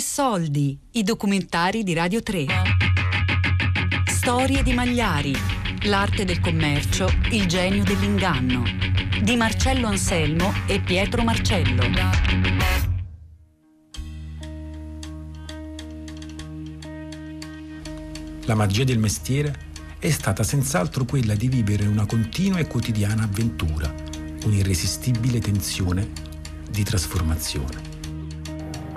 Soldi, i documentari di Radio 3. Storie di Magliari, l'arte del commercio, il genio dell'inganno. Di Marcello Anselmo e Pietro Marcello. La magia del mestiere è stata senz'altro quella di vivere una continua e quotidiana avventura, un'irresistibile tensione di trasformazione.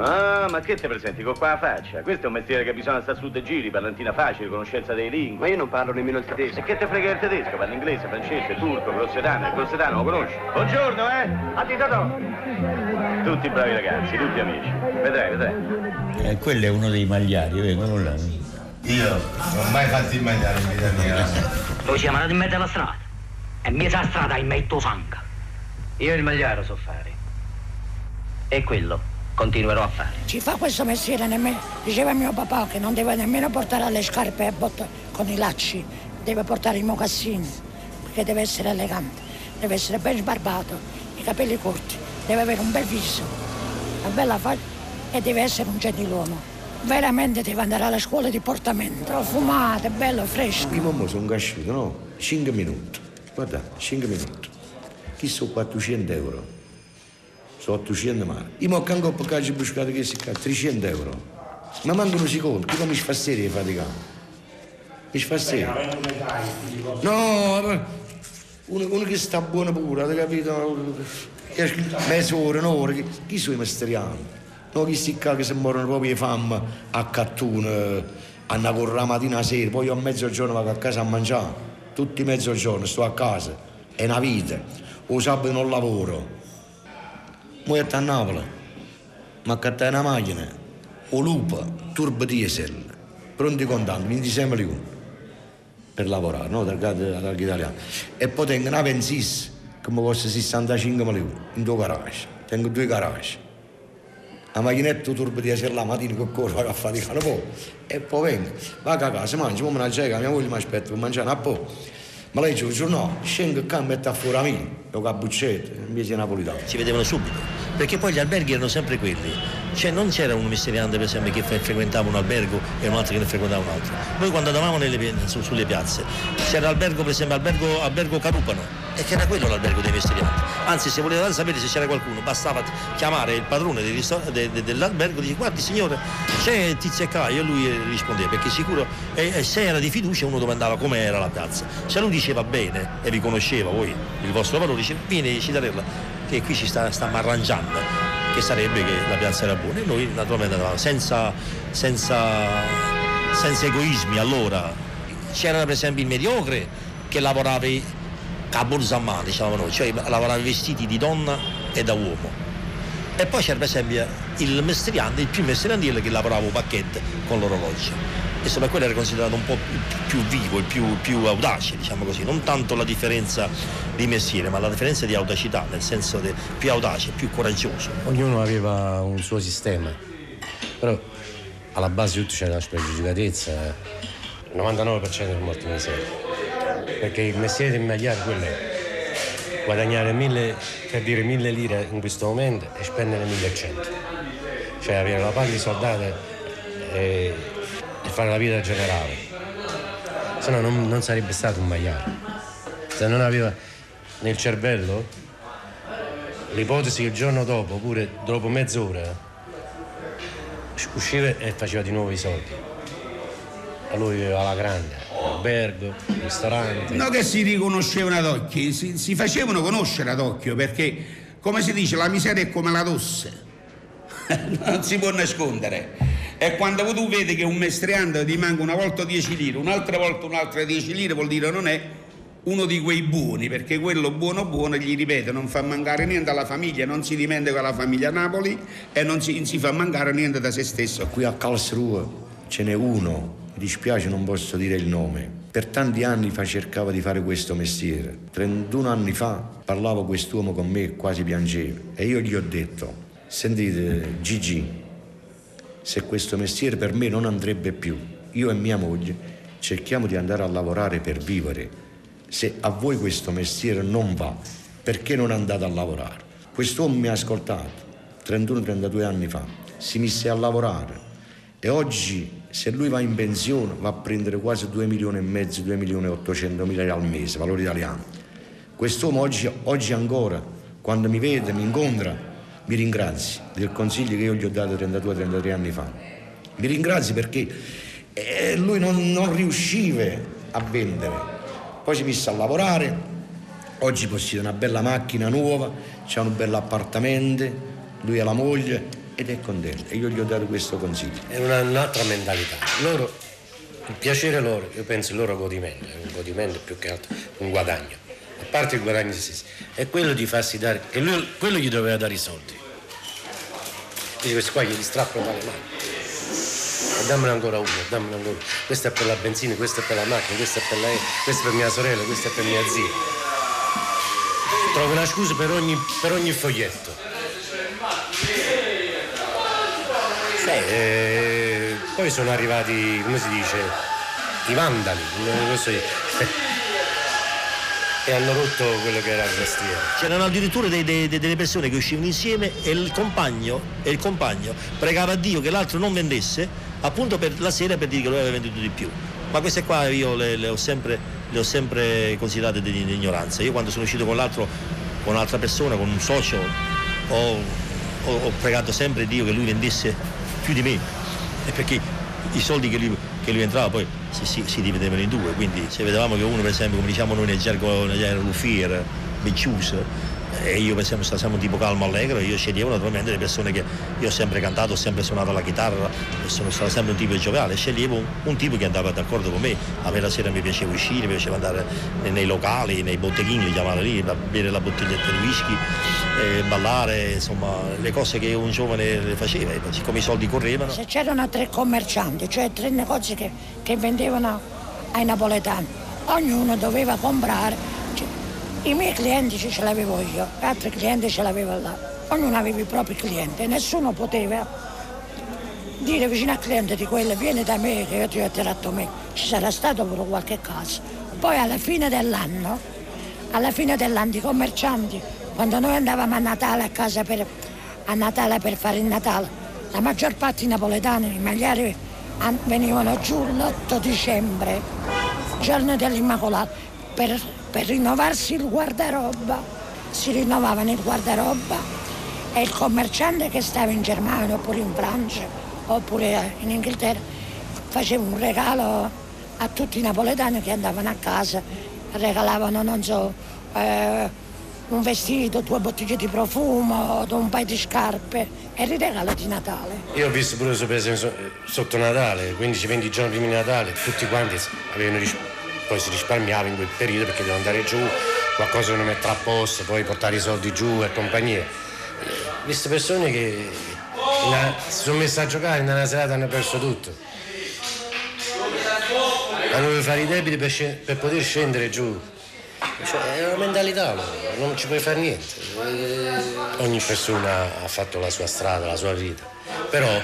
Ah, ma che te presenti con qua la faccia? Questo è un mestiere che bisogna stare su dei giri, parlantina facile, conoscenza dei lingue. Ma io non parlo nemmeno il tedesco. E che te frega il tedesco? Parlo inglese, francese, turco, grossetano. Il grossetano lo conosci? Buongiorno, eh? Attitato! Tutti bravi ragazzi, tutti amici. Vedrai, vedrai. Eh, quello è uno dei magliari, vengono là. Io non ho mai fatto il magliare in vita mia. Noi siamo andati in mezzo alla strada. E in mezzo alla strada in mezzo sangue. Io il magliaro so fare. E quello continuerò a fare. Ci fa questo mestiere nemmeno. Diceva mio papà che non deve nemmeno portare le scarpe a botta con i lacci, deve portare i mocassini, perché deve essere elegante, deve essere ben sbarbato, i capelli corti, deve avere un bel viso, una bella faccia e deve essere un gentiluomo. Veramente deve andare alla scuola di portamento, profumato, bello, fresco. Io mamma sono cresciuto, no? 5 minuti. Guarda, 5 minuti. Chi sono 400 euro? Sono 800 male. Io ho anche per caso buscato che si 300 euro. Ma mancano secondi, che mi fa serie faticare. Mi fa serie. No, uno, uno, che sta buono pure, hai capito? Mezz'ora, un'ora, chi sono i mesteriani? No, chi si che si muoiono proprio le fame a cattone, hanno correre la mattina a sera, poi a mezzogiorno vado a casa a mangiare. Tutti mezzogiorno sto a casa. È una vita. O sabato non lavoro. Muoio a Napoli, ma accattare una macchina, o lupa, turbo diesel, pronti contanti, 26 milioni per lavorare, no, dal, dal italiano. E poi tengo una Pensis che mi costa 65 milioni in due garage. Tengo due garage. La macchinetta turbo diesel la mattina che corro a faticare un po'. E poi vengo, vado a casa, mangio, la cieca, mia moglie mi aspetta per mangiare un po'. Ma lei dice, no, scendo qua e metto fuori a me, lo cabuccetto, invece napolitano. Si vedevano subito, perché poi gli alberghi erano sempre quelli. Cioè non c'era un mestieriante per esempio che frequentava un albergo e un altro che ne frequentava un altro. Noi quando andavamo nelle, su, sulle piazze c'era l'albergo per esempio albergo, albergo Carupano e che era quello l'albergo dei mestierianti. Anzi se volevate sapere se c'era qualcuno bastava chiamare il padrone de, de, dell'albergo e dire guardi signore c'è Tizio e Caio e lui rispondeva perché sicuro e, e se era di fiducia uno domandava come era la piazza. Se lui diceva bene e riconosceva voi il vostro valore diceva vieni Citarella che qui ci sta, stiamo arrangiando che sarebbe che la piazza era buona. E noi naturalmente andavamo senza, senza, senza egoismi. Allora c'era per esempio il mediocre che lavorava a borsa diciamo noi, cioè lavorava vestiti di donna e da uomo. E poi c'era per esempio il mestriante, il più mestriandiere che lavorava un pacchetto con l'orologio. Insomma quello era considerato un po' più vivo, il più, più, audace, diciamo così, non tanto la differenza di mestiere, ma la differenza di audacità, nel senso di più audace, più coraggioso. Ognuno aveva un suo sistema, però alla base di tutto c'era la spregiudicatezza, il 99% del morti in miseria, perché il mestiere del magliare quello è guadagnare mille, per dire mille lire in questo momento e spendere 1100, cioè avere la paga di soldati e e fare la vita generale. Se no non, non sarebbe stato un maiale. Se non aveva nel cervello l'ipotesi che il giorno dopo, oppure dopo mezz'ora, usciva e faceva di nuovo i soldi. A lui viveva alla grande, albergo, ristorante. No che si riconoscevano ad occhio, si, si facevano conoscere ad occhio perché, come si dice, la miseria è come la tosse. non si può nascondere. E quando tu vedi che un mestriante ti manca una volta 10 lire, un'altra volta un'altra 10 lire, vuol dire non è uno di quei buoni, perché quello buono buono, gli ripeto, non fa mancare niente alla famiglia, non si dimentica la famiglia Napoli e non si, si fa mancare niente da se stesso. Qui a Karlsruhe ce n'è uno, mi dispiace non posso dire il nome, per tanti anni fa cercava di fare questo mestiere. 31 anni fa parlava quest'uomo con me e quasi piangeva e io gli ho detto, sentite Gigi, se questo mestiere per me non andrebbe più. Io e mia moglie cerchiamo di andare a lavorare per vivere. Se a voi questo mestiere non va, perché non andate a lavorare? Quest'uomo mi ha ascoltato 31-32 anni fa si mise a lavorare e oggi se lui va in pensione va a prendere quasi 2 milioni e mezzo, 2 milioni e 800 mila al mese, valore italiano. Quest'uomo oggi, oggi ancora, quando mi vede, mi incontra, mi ringrazia del consiglio che io gli ho dato 32-33 anni fa. Mi ringrazia perché eh, lui non, non riusciva a vendere. Poi si mise a lavorare, oggi possiede una bella macchina nuova, c'è un bel appartamento, lui e la moglie ed è contento e io gli ho dato questo consiglio. È una, un'altra mentalità. Loro, il piacere loro, io penso il loro godimento, è un godimento più che altro, un guadagno. A parte il guadagno stesso, è quello di farsi dare, che lui, quello gli doveva dare i soldi. Dice questo qua gli strappano dalle mani. E dammene ancora uno, dammene ancora uno. Questo è per la benzina, questo è per la macchina, questo è per lei, questo è per mia sorella, questo è per mia zia. Trovo una scusa per ogni, per ogni foglietto. Eh, poi sono arrivati, come si dice, i vandali, e hanno rotto quello che era il mestiere. C'erano addirittura dei, dei, delle persone che uscivano insieme e il compagno, e il compagno pregava a Dio che l'altro non vendesse appunto per la sera per dire che lui aveva venduto di più. Ma queste qua io le, le ho, sempre, le ho sempre considerate di, di, ignoranza. Io quando sono uscito con l'altro, con un'altra persona, con un socio, ho, ho, ho pregato sempre Dio che lui vendesse più di me. E perché i soldi che lui, che lui entrava poi si, si, si, dividevano in due, quindi se vedevamo che uno per esempio, come diciamo noi nel gergo, nel gergo Lufier, Beccius, e io per esempio siamo tipo calmo allegro, io sceglievo naturalmente le persone che io ho sempre cantato, ho sempre suonato la chitarra, sono stato sempre un tipo gioviale, sceglievo un, un, tipo che andava d'accordo con me, a me la sera mi piaceva uscire, mi piaceva andare nei, nei locali, nei botteghini, li chiamavano lì, bere la bottiglietta di whisky, eh, ballare, insomma le cose che un giovane le faceva, siccome i soldi correvano. Se c'erano tre commercianti, cioè tre negozi che, che vendevano ai napoletani, ognuno doveva comprare i miei clienti ce l'avevo io, altri clienti ce l'aveva là. Ognuno aveva i propri clienti nessuno poteva dire vicino al cliente di quello vieni da me che io ti ho attirato me. Ci sarà stato pure qualche caso. Poi alla fine dell'anno, alla fine dell'anno i commercianti, quando noi andavamo a Natale a casa per, a Natale per fare il Natale, la maggior parte dei napoletani, i magliari venivano giù l'8 dicembre, giorno dell'Immacolato, per per rinnovarsi il guardaroba. Si rinnovavano il guardaroba e il commerciante che stava in Germania oppure in Francia oppure in Inghilterra faceva un regalo a tutti i napoletani che andavano a casa, regalavano, non so, eh, un vestito, due bottiglie di profumo, un paio di scarpe. Era il regalo di Natale. Io ho visto pure per esempio sotto Natale, 15-20 giorni prima di Natale, tutti quanti avevano risposto poi si risparmiava in quel periodo perché devo andare giù, qualcosa non mettere a posto, poi portare i soldi giù e compagnia. Queste persone che una, si sono messe a giocare in una serata hanno perso tutto. Hanno dovuto fare i debiti per, scend- per poter scendere giù. Cioè, è una mentalità, non ci puoi fare niente. Ogni persona ha fatto la sua strada, la sua vita. Però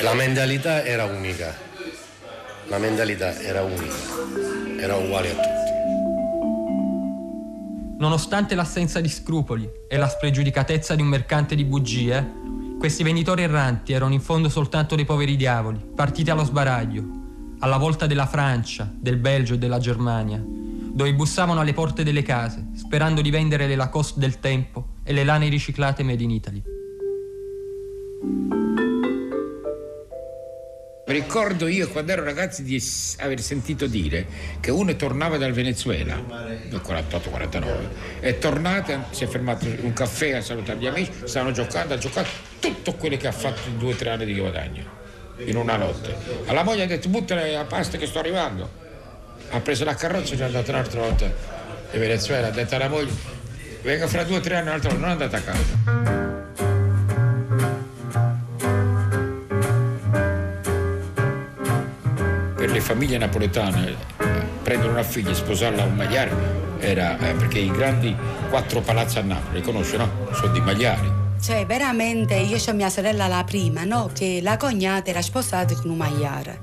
la mentalità era unica la mentalità era unica, era uguale a tutti. Nonostante l'assenza di scrupoli e la spregiudicatezza di un mercante di bugie, questi venditori erranti erano in fondo soltanto dei poveri diavoli, partiti allo sbaraglio, alla volta della Francia, del Belgio e della Germania, dove bussavano alle porte delle case, sperando di vendere le Lacoste del tempo e le lane riciclate made in Italy. Ricordo io quando ero ragazzo di aver sentito dire che uno tornava dal Venezuela nel 48-49 è tornato, si è fermato in un caffè a salutare gli amici, stavano giocando, ha giocato tutto quello che ha fatto in due o tre anni di guadagno in una notte. Alla moglie ha detto buttala la pasta che sto arrivando. Ha preso la carrozza e è andato un'altra volta in Venezuela, ha detto alla moglie venga fra due o tre anni un'altra volta, non è andata a casa. Famiglie napoletane prendere una figlia e sposarla a un Magliari era eh, perché i grandi quattro palazzi a Napoli, conosci no? Sono di Magliari. Cioè, veramente io ho mia sorella la prima, no? Che la cognata era sposata con un magliare.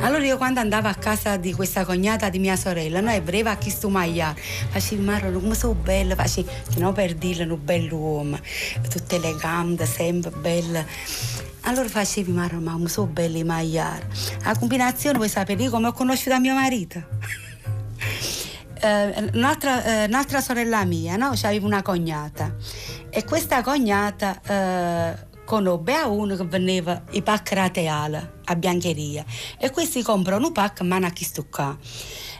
Allora io quando andavo a casa di questa cognata di mia sorella, noi breve a chi sto magliare, facevo Marro, come sono bella, facevo, non per dirle, un bell'uomo, tutte elegante, sempre bella. Allora facevi ma come sono bella i magliare. A combinazione vuoi sapere come ho conosciuto mio marito? Eh, un'altra, eh, un'altra, sorella mia, no? C'aveva una cognata e questa cognata eh, conobbe a uno che veniva i pacchi rateali a biancheria e questi comprano un pacco mano a chi stucca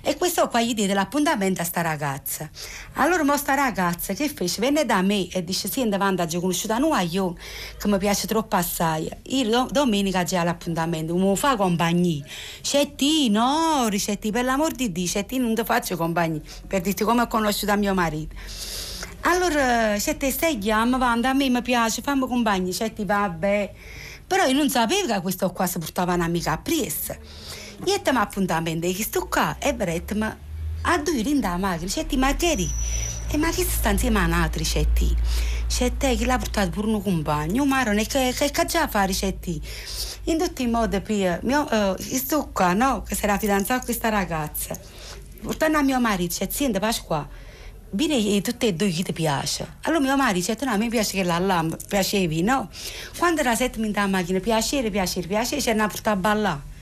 e questo qua gli diede l'appuntamento a sta ragazza. Allora mo sta ragazza che fece? Venne da me e dice sì davanti a conosciuta un io che mi piace troppo assai. Io domenica già l'appuntamento mi fa compagnia Cetti no? Cetti per l'amor di Dio Cetti non ti faccio compagnia per dirti come ho conosciuto mio marito. Allora, se te stai chiama, Vanda, a me mi piace, fammi compagni, se ti vabbè. Però io non sapevo che questo qua si portava un'amica a presa. Mi appuntamento qua e verete, ma a due in da macchina, c'è ti magari. E ma che sta insieme a un'altra, c'è te che l'ha portato pure un compagno, ma non è che, che, già fare, c'è ti? In tutti i modi, poi, mio, uh, qua, no? Che era fidanzato con questa ragazza. Portando a mio marito, c'è zia, Pasqua vieni tutte e due chi ti piace. Allora mio marito dice, no, a me piace che la là, piacevi, no? Quando era sette alla macchina, piacere, piacere, piacere, ci hanno portato a ballare.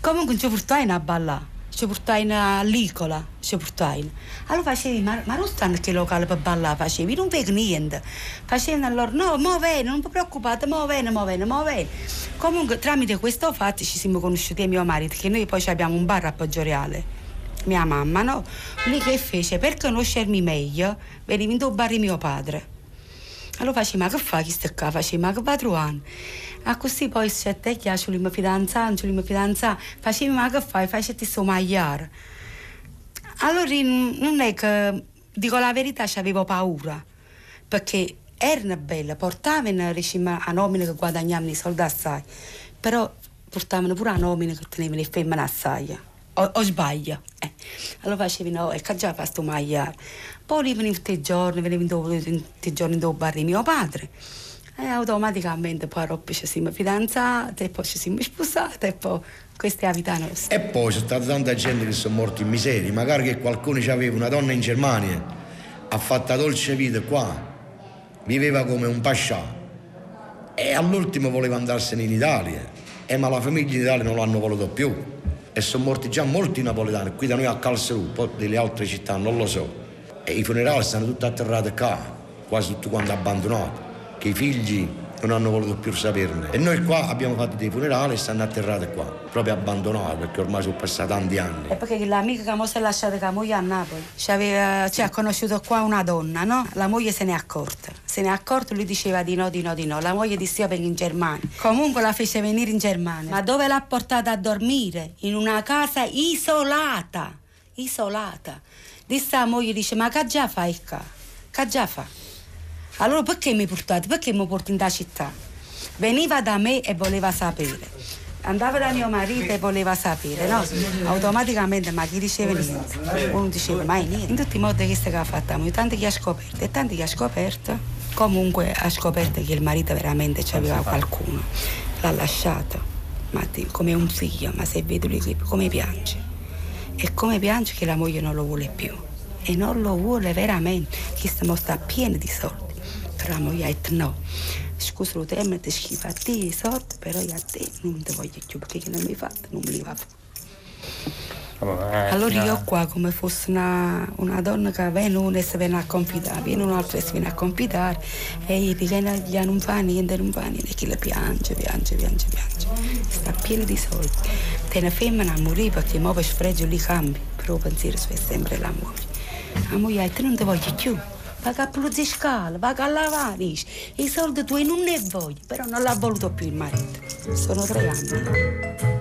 Comunque ci portai a ballare, ci portai all'icola, ci portai. Allora facevi, ma, ma non stanno che locale per ballare, facevi, non vedo niente. Facevano allora, no, mo bene, non vi preoccupate, mo bene, mo bene, mo bene. Comunque tramite questo fatto ci siamo conosciuti e mio marito, che noi poi abbiamo un bar a Poggioreale mia mamma, no? Lui che fece per conoscermi meglio, veniva in bar di mio padre. Allora faceva, ma che fa chi sta qua? Faceva, ma che va trovando? A così poi se te che ci mio fidanzato, ci mio fidanzato, faceva, ma che fai? Facete sto magliare. Allora non è che, dico la verità, avevo paura, perché erano belle, portavano a nomine che guadagnavano i soldi assai, però portavano pure a nomine che tenevano le femmine assai o, o sbaglio. Eh. Allora facevi no, e già fatto magliare. Poi venivo tutti i giorni, venivo tutti i giorni dopo bar di mio padre. E automaticamente poi dopo ci siamo fidanzate, e poi ci siamo sposate, e poi questa è la vita nostra. E poi c'è stata tanta gente che sono morti in miseria, magari che qualcuno aveva una donna in Germania, ha fatto dolce vita qua, viveva come un pascià. E all'ultimo voleva andarsene in Italia, e ma la famiglia in Italia non l'hanno voluto più. E sono morti già molti napoletani, qui da noi a Calserù, poi delle altre città non lo so. E i funerali stanno tutti atterrati qua, quasi tutti quanti abbandonati, che i figli non hanno voluto più saperne. E noi qua abbiamo fatto dei funerali e stanno atterrati qua, proprio abbandonati, perché ormai sono passati tanti anni. E perché l'amica che si è lasciata con la moglie a Napoli, cioè, ha conosciuto qua una donna, no? La moglie se n'è accorta. Se n'è accorta, lui diceva di no, di no, di no. La moglie disse io vengo in Germania. Comunque la fece venire in Germania. Ma dove l'ha portata a dormire? In una casa isolata. Isolata. Disse la moglie, dice, ma che già fai qua? Che già fa? Allora perché mi portate? Perché mi porti in città? Veniva da me e voleva sapere. Andava da mio marito e voleva sapere, no? Automaticamente, ma chi diceva niente? Uno diceva mai niente. In tutti i modi che ha fatto, tanti che ha scoperto, e tanti che ha scoperto, comunque ha scoperto che il marito veramente aveva qualcuno. L'ha lasciato, ma come un figlio, ma se vedo lui come piange. E come piange che la moglie non lo vuole più. E non lo vuole veramente, che sta sta pieno di soldi. La moglie ha detto no. Scusa, lo termine ti schifo a te i soldi, però io non ti voglio più perché non mi hai fatto, non me li va allora io qua come fosse una, una donna che viene e si viene a confidare, viene un altro e si viene a confidare e io dico gli non fa niente, non fa niente, e chi le piange, piange, piange, piange. Sta pieno di soldi. Te ne femmina morire perché muove sfregio li cambi, però pensiero è sempre la moglie. La moglie non ti voglio più va a pulire scala, va a lavare. I soldi tuoi non ne voglio, però non l'ha voluto più il marito. Sono tre anni.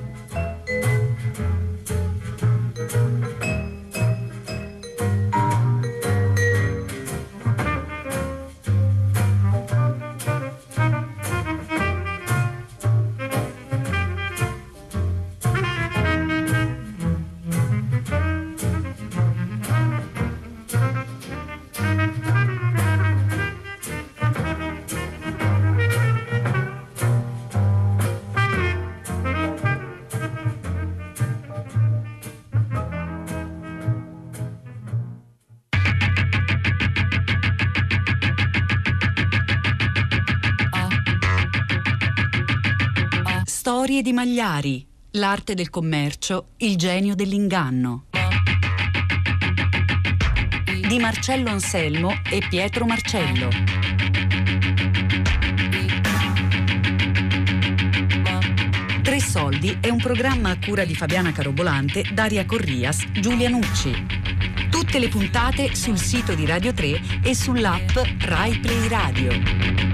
Storie di Magliari, l'arte del commercio, il genio dell'inganno. Di Marcello Anselmo e Pietro Marcello. Tre soldi è un programma a cura di Fabiana Carobolante, Daria Corrias, Giulia Nucci. Tutte le puntate sul sito di Radio 3 e sull'app Rai Play Radio.